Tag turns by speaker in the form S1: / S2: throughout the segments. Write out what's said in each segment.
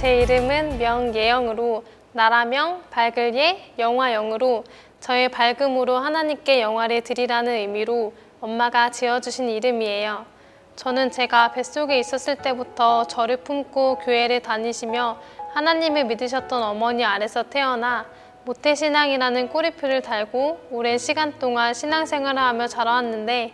S1: 제 이름은 명예영으로 나라명, 밝을 예, 영화영으로 저의 밝음으로 하나님께 영화를 드리라는 의미로 엄마가 지어주신 이름이에요. 저는 제가 뱃속에 있었을 때부터 저를 품고 교회를 다니시며 하나님을 믿으셨던 어머니 아래서 태어나 모태신앙이라는 꼬리표를 달고 오랜 시간 동안 신앙생활을 하며 자라왔는데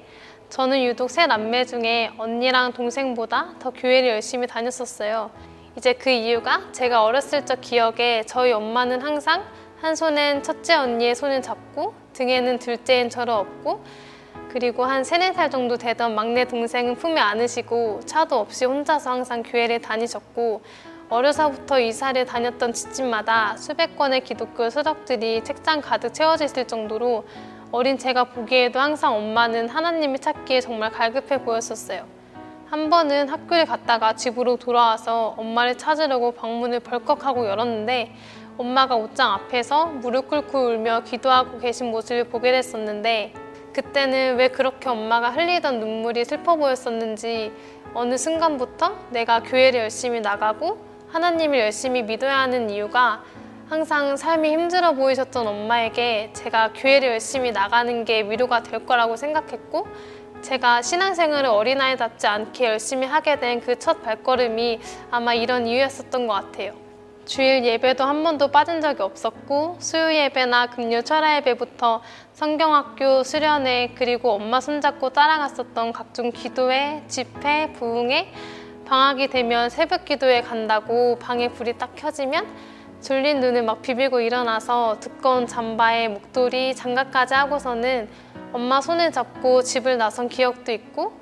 S1: 저는 유독 세 남매 중에 언니랑 동생보다 더 교회를 열심히 다녔었어요. 이제 그 이유가 제가 어렸을 적 기억에 저희 엄마는 항상 한 손엔 첫째 언니의 손을 잡고 등에는 둘째인 저를 업고 그리고 한 세네 살 정도 되던 막내 동생은 품에 안으시고 차도 없이 혼자서 항상 교회를 다니셨고 어려서부터 이사를 다녔던 집집마다 수백 권의 기독교 서적들이 책장 가득 채워져 있을 정도로 어린 제가 보기에도 항상 엄마는 하나님을 찾기에 정말 갈급해 보였었어요. 한 번은 학교를 갔다가 집으로 돌아와서 엄마를 찾으려고 방문을 벌컥 하고 열었는데 엄마가 옷장 앞에서 무릎 꿇고 울며 기도하고 계신 모습을 보게 됐었는데 그때는 왜 그렇게 엄마가 흘리던 눈물이 슬퍼 보였었는지 어느 순간부터 내가 교회를 열심히 나가고 하나님을 열심히 믿어야 하는 이유가 항상 삶이 힘들어 보이셨던 엄마에게 제가 교회를 열심히 나가는 게 위로가 될 거라고 생각했고 제가 신앙생활을 어린아이답지 않게 열심히 하게 된 그 첫 발걸음이 아마 이런 이유였었던 것 같아요. 주일 예배도 한 번도 빠진 적이 없었고 수요 예배나 금요 철야 예배부터 성경학교 수련회 그리고 엄마 손잡고 따라갔었던 각종 기도회, 집회, 부흥회 방학이 되면 새벽 기도에 간다고 방에 불이 딱 켜지면 졸린 눈을 막 비비고 일어나서 두꺼운 잠바에 목도리, 장갑까지 하고서는 엄마 손을 잡고 집을 나선 기억도 있고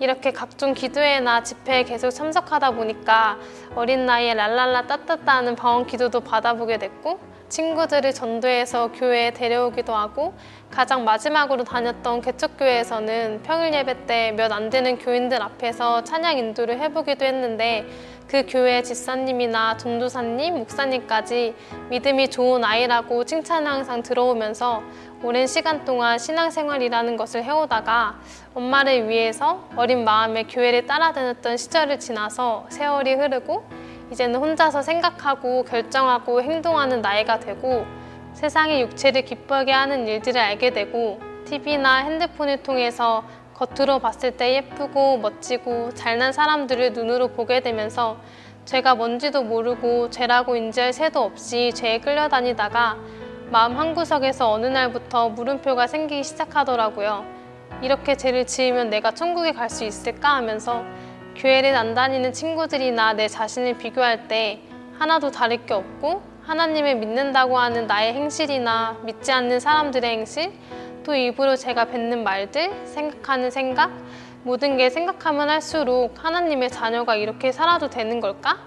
S1: 이렇게 각종 기도회나 집회에 계속 참석하다 보니까 어린 나이에 랄랄라 따따따 하는 방언 기도도 받아보게 됐고 친구들을 전도해서 교회에 데려오기도 하고 가장 마지막으로 다녔던 개척교회에서는 평일 예배 때 몇 안 되는 교인들 앞에서 찬양 인도를 해보기도 했는데 그 교회 집사님이나 전도사님, 목사님까지 믿음이 좋은 아이라고 칭찬을 항상 들어오면서 오랜 시간 동안 신앙생활이라는 것을 해오다가 엄마를 위해서 어린 마음에 교회를 따라다녔던 시절을 지나서 세월이 흐르고 이제는 혼자서 생각하고 결정하고 행동하는 나이가 되고 세상의 육체를 기쁘게 하는 일들을 알게 되고 TV나 핸드폰을 통해서 겉으로 봤을 때 예쁘고 멋지고 잘난 사람들을 눈으로 보게 되면서 죄가 뭔지도 모르고 죄라고 인지할 새도 없이 죄에 끌려다니다가 마음 한구석에서 어느 날부터 물음표가 생기기 시작하더라고요. 이렇게 죄를 지으면 내가 천국에 갈 수 있을까 하면서 교회를 안 다니는 친구들이나 내 자신을 비교할 때 하나도 다를 게 없고 하나님을 믿는다고 하는 나의 행실이나 믿지 않는 사람들의 행실 또 입으로 제가 뱉는 말들, 생각하는 생각 모든 게 생각하면 할수록 하나님의 자녀가 이렇게 살아도 되는 걸까?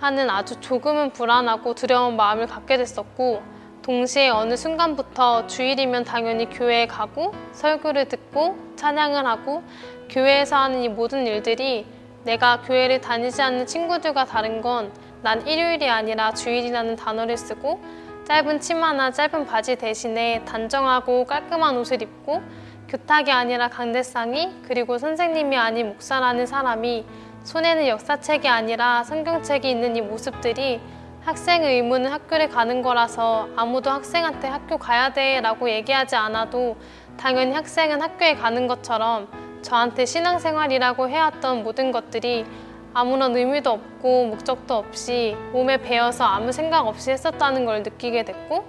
S1: 하는 아주 조금은 불안하고 두려운 마음을 갖게 됐었고 동시에 어느 순간부터 주일이면 당연히 교회에 가고 설교를 듣고 찬양을 하고 교회에서 하는 이 모든 일들이 내가 교회를 다니지 않는 친구들과 다른 건 난 일요일이 아니라 주일이라는 단어를 쓰고 짧은 치마나 짧은 바지 대신에 단정하고 깔끔한 옷을 입고 교탁이 아니라 강대상이 그리고 선생님이 아닌 목사라는 사람이 손에는 역사책이 아니라 성경책이 있는 이 모습들이 학생의 의무는 학교를 가는 거라서 아무도 학생한테 학교 가야 돼 라고 얘기하지 않아도 당연히 학생은 학교에 가는 것처럼 저한테 신앙생활이라고 해왔던 모든 것들이 아무런 의미도 없고 목적도 없이 몸에 배어서 아무 생각 없이 했었다는 걸 느끼게 됐고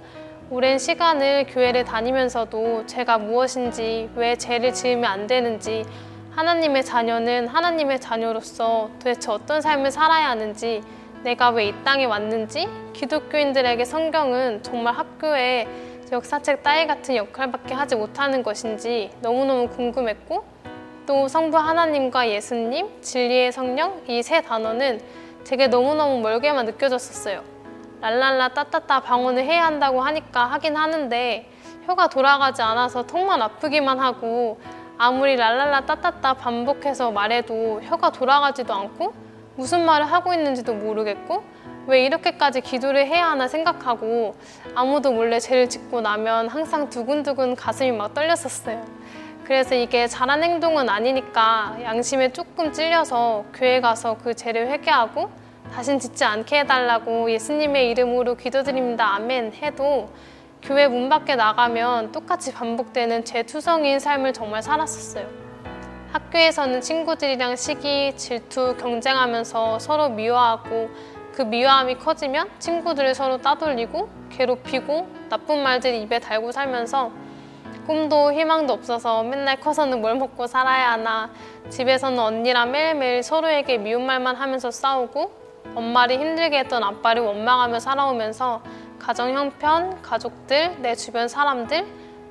S1: 오랜 시간을 교회를 다니면서도 제가 무엇인지 왜 죄를 지으면 안 되는지 하나님의 자녀는 하나님의 자녀로서 도대체 어떤 삶을 살아야 하는지 내가 왜 이 땅에 왔는지 기독교인들에게 성경은 정말 학교에 역사책 따위 같은 역할밖에 하지 못하는 것인지 너무너무 궁금했고 또 성부 하나님과 예수님, 진리의 성령 이 세 단어는 제게 너무너무 멀게만 느껴졌었어요. 랄랄라 따따따 방언을 해야 한다고 하니까 하긴 하는데 혀가 돌아가지 않아서 턱만 아프기만 하고 아무리 랄랄라 따따따 반복해서 말해도 혀가 돌아가지도 않고 무슨 말을 하고 있는지도 모르겠고 왜 이렇게까지 기도를 해야 하나 생각하고 아무도 몰래 죄를 짓고 나면 항상 두근두근 가슴이 막 떨렸었어요. 그래서 이게 잘한 행동은 아니니까 양심에 조금 찔려서 교회 가서 그 죄를 회개하고 다신 짓지 않게 해달라고 예수님의 이름으로 기도드립니다. 아멘 해도 교회 문 밖에 나가면 똑같이 반복되는 재투성인 삶을 정말 살았었어요. 학교에서는 친구들이랑 시기, 질투, 경쟁하면서 서로 미워하고 그 미워함이 커지면 친구들을 서로 따돌리고 괴롭히고 나쁜 말들 입에 달고 살면서 꿈도 희망도 없어서 맨날 커서는 뭘 먹고 살아야 하나. 집에서는 언니랑 매일매일 서로에게 미운 말만 하면서 싸우고 엄마를 힘들게 했던 아빠를 원망하며 살아오면서 가정 형편, 가족들, 내 주변 사람들,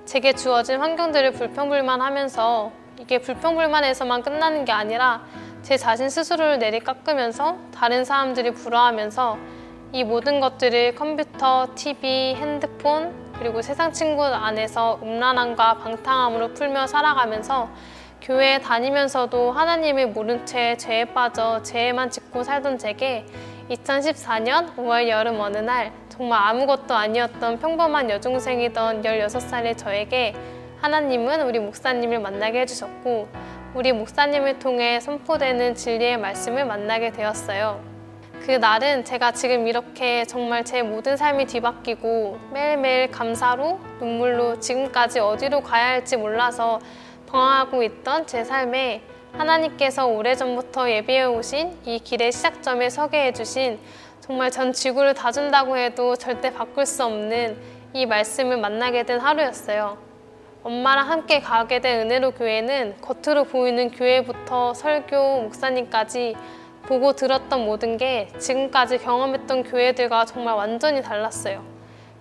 S1: 제게 주어진 환경들을 불평불만하면서 이게 불평불만에서만 끝나는 게 아니라 제 자신 스스로를 내리 깎으면서 다른 사람들이 부러워하면서 이 모든 것들을 컴퓨터, TV, 핸드폰, 그리고 세상 친구 안에서 음란함과 방탕함으로 풀며 살아가면서 교회에 다니면서도 하나님을 모른 채 죄에 빠져 죄에만 짓고 살던 제게 2014년 5월 여름 어느 날 정말 아무것도 아니었던 평범한 여중생이던 16살의 저에게 하나님은 우리 목사님을 만나게 해주셨고 우리 목사님을 통해 선포되는 진리의 말씀을 만나게 되었어요. 그 날은 제가 지금 이렇게 정말 제 모든 삶이 뒤바뀌고 매일매일 감사로 눈물로 지금까지 어디로 가야 할지 몰라서 방황하고 있던 제 삶에 하나님께서 오래전부터 예비해 오신 이 길의 시작점에 서게 해주신 정말 전 지구를 다 준다고 해도 절대 바꿀 수 없는 이 말씀을 만나게 된 하루였어요. 엄마랑 함께 가게 된 은혜로 교회는 겉으로 보이는 교회부터 설교, 목사님까지 보고 들었던 모든 게 지금까지 경험했던 교회들과 정말 완전히 달랐어요.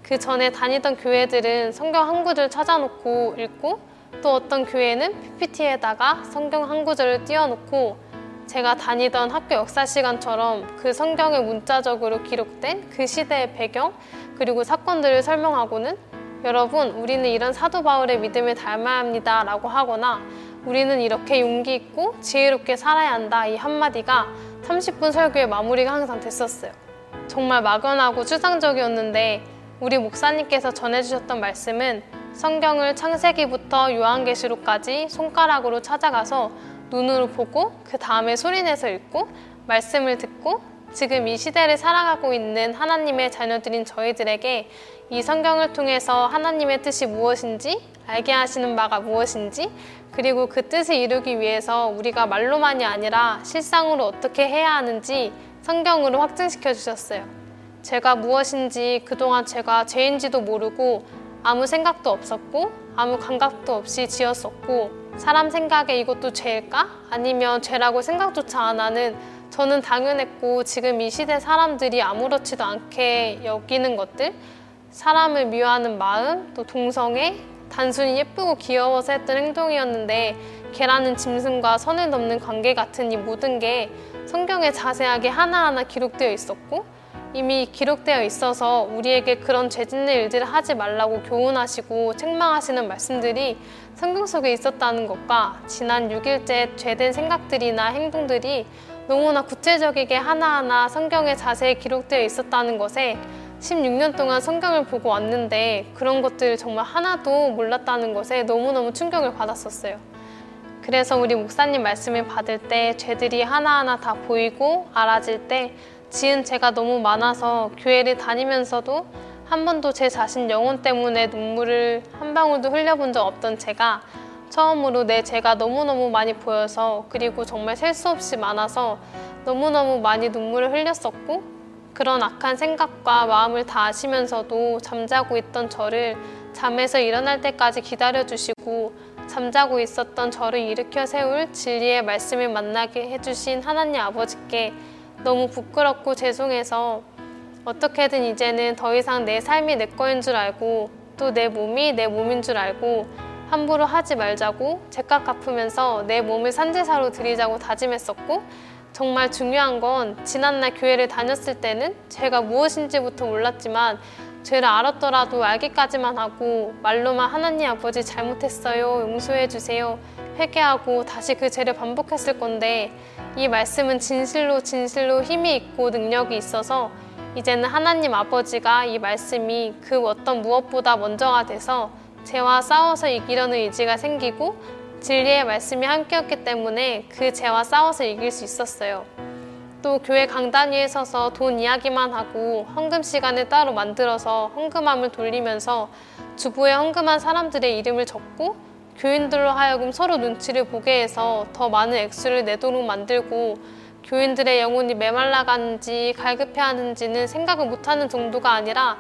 S1: 그 전에 다니던 교회들은 성경 한 구절 찾아놓고 읽고 또 어떤 교회는 PPT에다가 성경 한 구절을 띄워놓고 제가 다니던 학교 역사 시간처럼 그 성경에 문자적으로 기록된 그 시대의 배경 그리고 사건들을 설명하고는 여러분 우리는 이런 사도 바울의 믿음을 닮아야 합니다 라고 하거나 우리는 이렇게 용기 있고 지혜롭게 살아야 한다 이 한마디가 30분 설교의 마무리가 항상 됐었어요. 정말 막연하고 추상적이었는데 우리 목사님께서 전해주셨던 말씀은 성경을 창세기부터 요한계시록까지 손가락으로 찾아가서 눈으로 보고 그 다음에 소리내서 읽고 말씀을 듣고 지금 이 시대를 살아가고 있는 하나님의 자녀들인 저희들에게 이 성경을 통해서 하나님의 뜻이 무엇인지 알게 하시는 바가 무엇인지 그리고 그 뜻을 이루기 위해서 우리가 말로만이 아니라 실상으로 어떻게 해야 하는지 성경으로 확증시켜 주셨어요. 제가 무엇인지 그동안 제가 죄인지도 모르고 아무 생각도 없었고 아무 감각도 없이 지었었고 사람 생각에 이것도 죄일까? 아니면 죄라고 생각조차 안 하는 저는 당연했고 지금 이 시대 사람들이 아무렇지도 않게 여기는 것들 사람을 미워하는 마음 또 동성애 단순히 예쁘고 귀여워서 했던 행동이었는데 개라는 짐승과 선을 넘는 관계 같은 이 모든 게 성경에 자세하게 하나하나 기록되어 있었고 이미 기록되어 있어서 우리에게 그런 죄짓는 일들을 하지 말라고 교훈하시고 책망하시는 말씀들이 성경 속에 있었다는 것과 지난 6일째 죄된 생각들이나 행동들이 너무나 구체적이게 하나하나 성경에 자세히 기록되어 있었다는 것에 16년 동안 성경을 보고 왔는데 그런 것들을 정말 하나도 몰랐다는 것에 너무너무 충격을 받았었어요. 그래서 우리 목사님 말씀을 받을 때 죄들이 하나하나 다 보이고 알아질 때 지은 죄가 너무 많아서 교회를 다니면서도 한 번도 제 자신 영혼 때문에 눈물을 한 방울도 흘려본 적 없던 제가 처음으로 내 죄가 너무너무 많이 보여서 그리고 정말 셀 수 없이 많아서 너무너무 많이 눈물을 흘렸었고 그런 악한 생각과 마음을 다 아시면서도 잠자고 있던 저를 잠에서 일어날 때까지 기다려주시고 잠자고 있었던 저를 일으켜 세울 진리의 말씀을 만나게 해주신 하나님 아버지께 너무 부끄럽고 죄송해서 어떻게든 이제는 더 이상 내 삶이 내 거인 줄 알고 또 내 몸이 내 몸인 줄 알고 함부로 하지 말자고 제값 갚으면서 내 몸을 산제사로 드리자고 다짐했었고 정말 중요한 건 지난날 교회를 다녔을 때는 죄가 무엇인지부터 몰랐지만 죄를 알았더라도 알기까지만 하고 말로만 하나님 아버지 잘못했어요 용서해 주세요 회개하고 다시 그 죄를 반복했을 건데 이 말씀은 진실로 진실로 힘이 있고 능력이 있어서 이제는 하나님 아버지가 이 말씀이 그 어떤 무엇보다 먼저가 돼서 죄와 싸워서 이기려는 의지가 생기고 진리의 말씀이 함께였기 때문에 그 죄와 싸워서 이길 수 있었어요. 또 교회 강단 위에 서서 돈 이야기만 하고 헌금 시간을 따로 만들어서 헌금함을 돌리면서 주부에 헌금한 사람들의 이름을 적고 교인들로 하여금 서로 눈치를 보게 해서 더 많은 액수를 내도록 만들고 교인들의 영혼이 메말라가는지 갈급해하는지는 생각을 못하는 정도가 아니라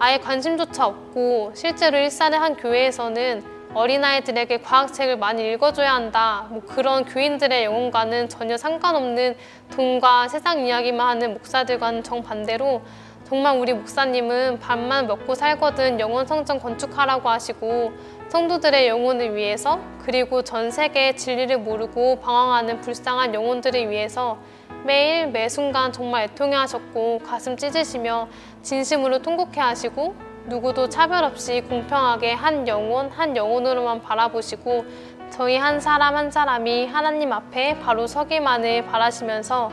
S1: 아예 관심조차 없고 실제로 일산의 한 교회에서는 어린아이들에게 과학책을 많이 읽어줘야 한다. 뭐 그런 교인들의 영혼과는 전혀 상관없는 돈과 세상 이야기만 하는 목사들과는 정반대로 정말 우리 목사님은 밥만 먹고 살거든 영혼 성전 건축하라고 하시고 성도들의 영혼을 위해서 그리고 전 세계의 진리를 모르고 방황하는 불쌍한 영혼들을 위해서 매일 매 순간 정말 애통해 하셨고 가슴 찢으시며 진심으로 통곡해 하시고 누구도 차별 없이 공평하게 한 영혼 한 영혼으로만 바라보시고 저희 한 사람 한 사람이 하나님 앞에 바로 서기만을 바라시면서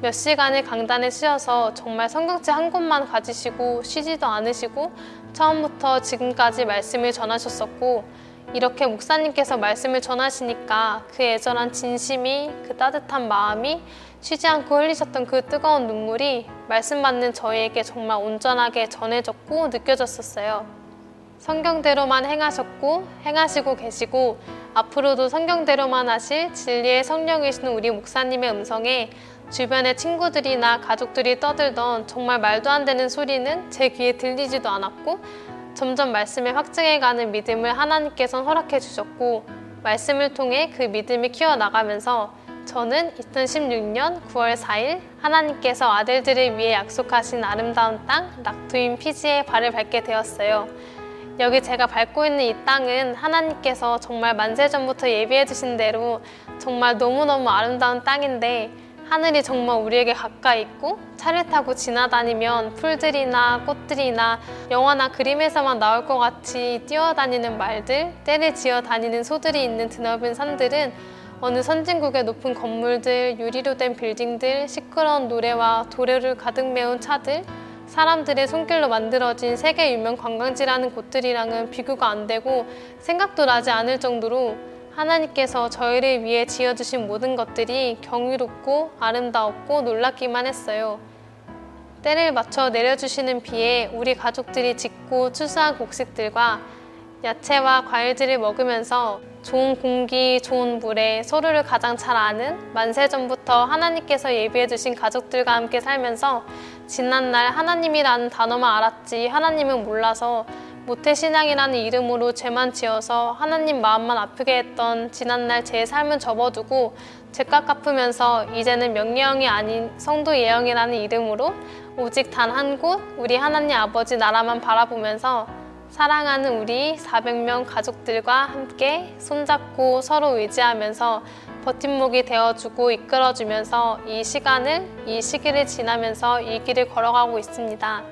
S1: 몇 시간을 강단에 쉬어서 정말 성경책 한 권만 가지시고 쉬지도 않으시고 처음부터 지금까지 말씀을 전하셨었고 이렇게 목사님께서 말씀을 전하시니까 그 애절한 진심이 그 따뜻한 마음이 쉬지 않고 흘리셨던 그 뜨거운 눈물이 말씀 받는 저희에게 정말 온전하게 전해졌고 느껴졌었어요. 성경대로만 행하셨고 행하시고 계시고 앞으로도 성경대로만 하실 진리의 성령이신 우리 목사님의 음성에 주변의 친구들이나 가족들이 떠들던 정말 말도 안 되는 소리는 제 귀에 들리지도 않았고 점점 말씀에 확증해가는 믿음을 하나님께서 허락해 주셨고 말씀을 통해 그 믿음이 키워나가면서 저는 2016년 9월 4일 하나님께서 아들들을 위해 약속하신 아름다운 땅 낙토인 피지에 발을 밟게 되었어요. 여기 제가 밟고 있는 이 땅은 하나님께서 정말 만세전부터 예비해 주신 대로 정말 너무너무 아름다운 땅인데 하늘이 정말 우리에게 가까이 있고 차를 타고 지나다니면 풀들이나 꽃들이나 영화나 그림에서만 나올 것 같이 뛰어다니는 말들, 때를 지어 다니는 소들이 있는 드넓은 산들은 어느 선진국의 높은 건물들, 유리로 된 빌딩들, 시끄러운 노래와 도래를 가득 메운 차들, 사람들의 손길로 만들어진 세계 유명 관광지라는 곳들이랑은 비교가 안 되고 생각도 나지 않을 정도로 하나님께서 저희를 위해 지어주신 모든 것들이 경이롭고 아름다웠고 놀랍기만 했어요. 때를 맞춰 내려주시는 비에 우리 가족들이 짓고 추수한 곡식들과 야채와 과일들을 먹으면서 좋은 공기, 좋은 물에 서로를 가장 잘 아는 만세전부터 하나님께서 예비해 주신 가족들과 함께 살면서 지난날 하나님이라는 단어만 알았지 하나님은 몰라서 모태신앙이라는 이름으로 죄만 지어서 하나님 마음만 아프게 했던 지난날 제 삶은 접어두고 죄값 갚으면서 이제는 명예형이 아닌 성도 예형이라는 이름으로 오직 단 한 곳 우리 하나님 아버지 나라만 바라보면서 사랑하는 우리 400명 가족들과 함께 손잡고 서로 의지하면서 버팀목이 되어주고 이끌어주면서 이 시간을, 이 시기를 지나면서 이 길을 걸어가고 있습니다.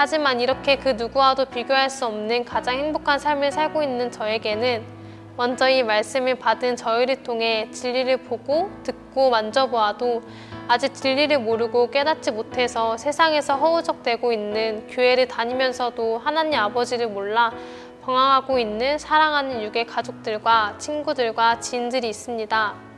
S1: 하지만 이렇게 그 누구와도 비교할 수 없는 가장 행복한 삶을 살고 있는 저에게는 먼저 이 말씀을 받은 저희를 통해 진리를 보고 듣고 만져보아도 아직 진리를 모르고 깨닫지 못해서 세상에서 허우적대고 있는 교회를 다니면서도 하나님 아버지를 몰라 방황하고 있는 사랑하는 육의 가족들과 친구들과 지인들이 있습니다.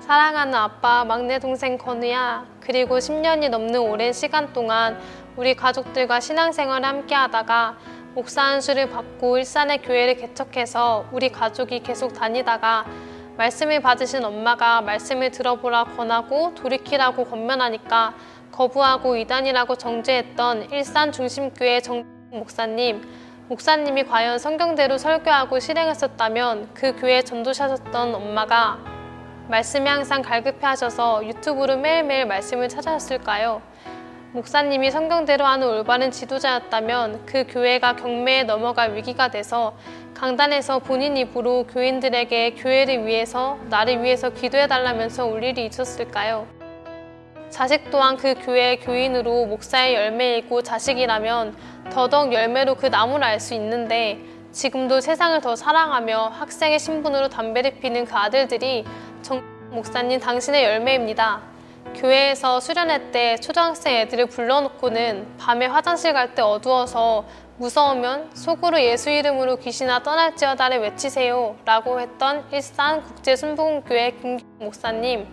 S1: 사랑하는 아빠, 막내 동생 건우야, 그리고 10년이 넘는 오랜 시간 동안 우리 가족들과 신앙생활을 함께 하다가 목사 안수를 받고 일산의 교회를 개척해서 우리 가족이 계속 다니다가 말씀을 받으신 엄마가 말씀을 들어보라 권하고 돌이키라고 권면하니까 거부하고 이단이라고 정죄했던 일산 중심교회 정 목사님 목사님이 과연 성경대로 설교하고 실행했었다면 그 교회 전도사셨던 엄마가 말씀이 항상 갈급해 하셔서 유튜브로 매일매일 말씀을 찾아왔을까요? 목사님이 성경대로 하는 올바른 지도자였다면 그 교회가 경매에 넘어갈 위기가 돼서 강단에서 본인 입으로 교인들에게 교회를 위해서 나를 위해서 기도해달라면서 올 일이 있었을까요? 자식 또한 그 교회의 교인으로 목사의 열매이고 자식이라면 더더욱 열매로 그 나무를 알 수 있는데 지금도 세상을 더 사랑하며 학생의 신분으로 담배를 피는 그 아들들이 정 목사님 당신의 열매입니다. 교회에서 수련회 때 초등학생 애들을 불러놓고는 밤에 화장실 갈 때 어두워서 무서우면 속으로 예수 이름으로 귀신아 떠날지어다를 외치세요 라고 했던 일산 국제순복음교회 김 목사님.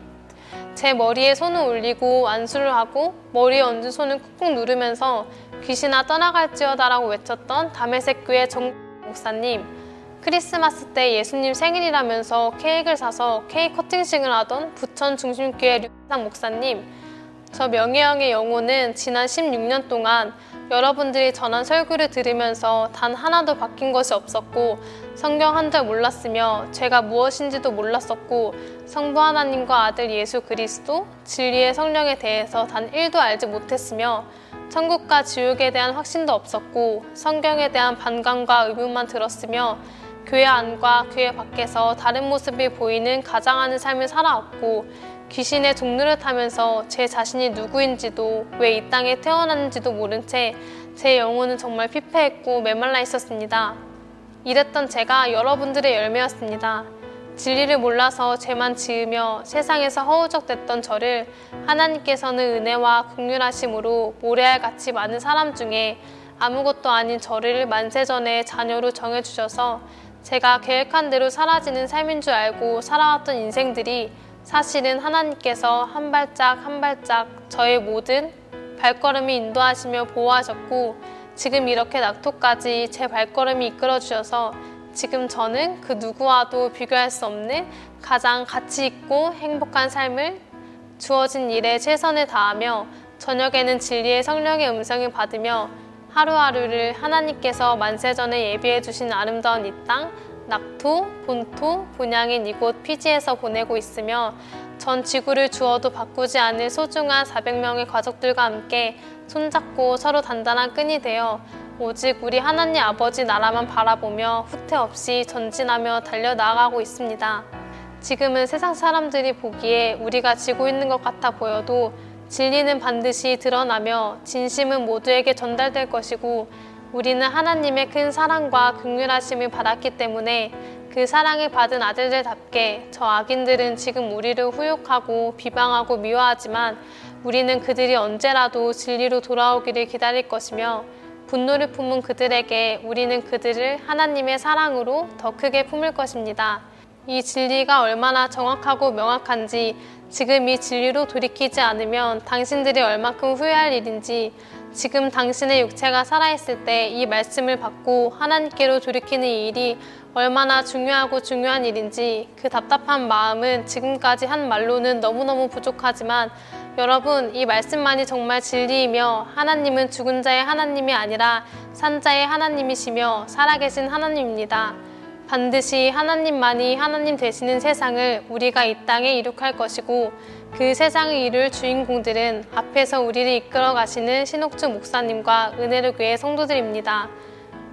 S1: 제 머리에 손을 올리고 안수를 하고 머리에 얹은 손을 꾹꾹 누르면서 귀신아 떠나갈지어다라고 외쳤던 담에색 교회 정 목사님 크리스마스 때 예수님 생일이라면서 케이크를 사서 케이크 커팅식을 하던 부천 중심교회 류상 목사님. 저 명예형의 영혼은 지난 16년 동안 여러분들이 전한 설교를 들으면서 단 하나도 바뀐 것이 없었고 성경 한 절 몰랐으며 죄가 무엇인지도 몰랐었고 성부 하나님과 아들 예수 그리스도 진리의 성령에 대해서 단 1도 알지 못했으며 천국과 지옥에 대한 확신도 없었고 성경에 대한 반감과 의문만 들었으며 교회 안과 교회 밖에서 다른 모습이 보이는 가장하는 삶을 살아왔고 귀신의 종로를 타면서 제 자신이 누구인지도 왜 이 땅에 태어났는지도 모른 채 제 영혼은 정말 피폐했고 메말라 있었습니다. 이랬던 제가 여러분들의 열매였습니다. 진리를 몰라서 죄만 지으며 세상에서 허우적댔던 저를 하나님께서는 은혜와 극률하심으로 모래알 같이 많은 사람 중에 아무것도 아닌 저를 만세전에 자녀로 정해주셔서 제가 계획한 대로 사라지는 삶인 줄 알고 살아왔던 인생들이 사실은 하나님께서 한 발짝 한 발짝 저의 모든 발걸음이 인도하시며 보호하셨고 지금 이렇게 낙토까지 제 발걸음이 이끌어 주셔서 지금 저는 그 누구와도 비교할 수 없는 가장 가치 있고 행복한 삶을 주어진 일에 최선을 다하며 저녁에는 진리의 성령의 음성을 받으며 하루하루를 하나님께서 만세전에 예비해 주신 아름다운 이 땅, 낙토, 본토, 분양인 이곳 피지에서 보내고 있으며 전 지구를 주어도 바꾸지 않을 소중한 400명의 가족들과 함께 손잡고 서로 단단한 끈이 되어 오직 우리 하나님 아버지 나라만 바라보며 후퇴 없이 전진하며 달려나가고 있습니다. 지금은 세상 사람들이 보기에 우리가 지고 있는 것 같아 보여도 진리는 반드시 드러나며 진심은 모두에게 전달될 것이고 우리는 하나님의 큰 사랑과 극률하심을 받았기 때문에 그 사랑을 받은 아들들답게 저 악인들은 지금 우리를 후욕하고 비방하고 미워하지만 우리는 그들이 언제라도 진리로 돌아오기를 기다릴 것이며 분노를 품은 그들에게 우리는 그들을 하나님의 사랑으로 더 크게 품을 것입니다. 이 진리가 얼마나 정확하고 명확한지 지금 이 진리로 돌이키지 않으면 당신들이 얼마큼 후회할 일인지 지금 당신의 육체가 살아있을 때 이 말씀을 받고 하나님께로 돌이키는 일이 얼마나 중요하고 중요한 일인지 그 답답한 마음은 지금까지 한 말로는 너무너무 부족하지만 여러분 이 말씀만이 정말 진리이며 하나님은 죽은 자의 하나님이 아니라 산자의 하나님이시며 살아계신 하나님입니다. 반드시 하나님만이 하나님 되시는 세상을 우리가 이 땅에 이룩할 것이고 그 세상을 이룰 주인공들은 앞에서 우리를 이끌어 가시는 신옥주 목사님과 은혜로 교회 성도들입니다.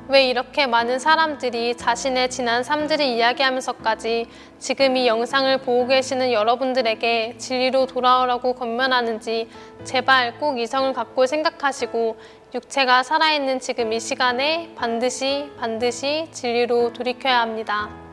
S1: 왜 이렇게 많은 사람들이 자신의 지난 삶들을 이야기하면서까지 지금 이 영상을 보고 계시는 여러분들에게 진리로 돌아오라고 권면하는지 제발 꼭 이성을 갖고 생각하시고 육체가 살아있는 지금 이 시간에 반드시 반드시 진리로 돌이켜야 합니다.